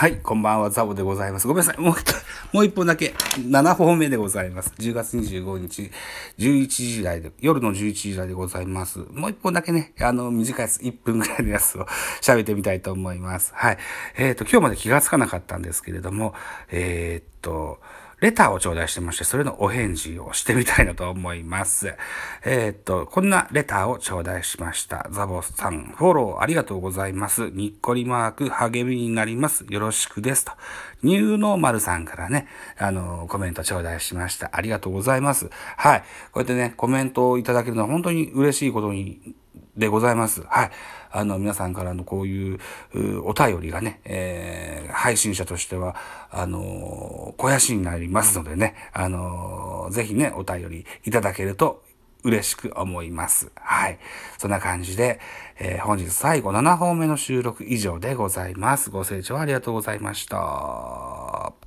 はい、こんばんは、ザボでございます。ごめんなさい。もう、もう一本だけ、7本目でございます。10月25日、11時台で、夜の11時台でございます。もう一本だけね、あの、短いやつ、1分ぐらいのやつを 喋ってみたいと思います。はい。えっ、ー、と、今日まで気がつかなかったんですけれども、えっ、ー、と、レターを頂戴してまして、それのお返事をしてみたいなと思います。えー、っと、こんなレターを頂戴しました。ザボさん、フォローありがとうございます。にっこりマーク、励みになります。よろしくです。と。ニューノーマルさんからね、あの、コメント頂戴しました。ありがとうございます。はい。こうやってね、コメントをいただけるのは本当に嬉しいことにでございます。はい。あの、皆さんからのこういうお便りがね、えー、配信者としては、あの、肥やしになりますのでね、あの、ぜひね、お便りいただけると嬉しく思います。はい。そんな感じで、えー、本日最後7本目の収録以上でございます。ご清聴ありがとうございました。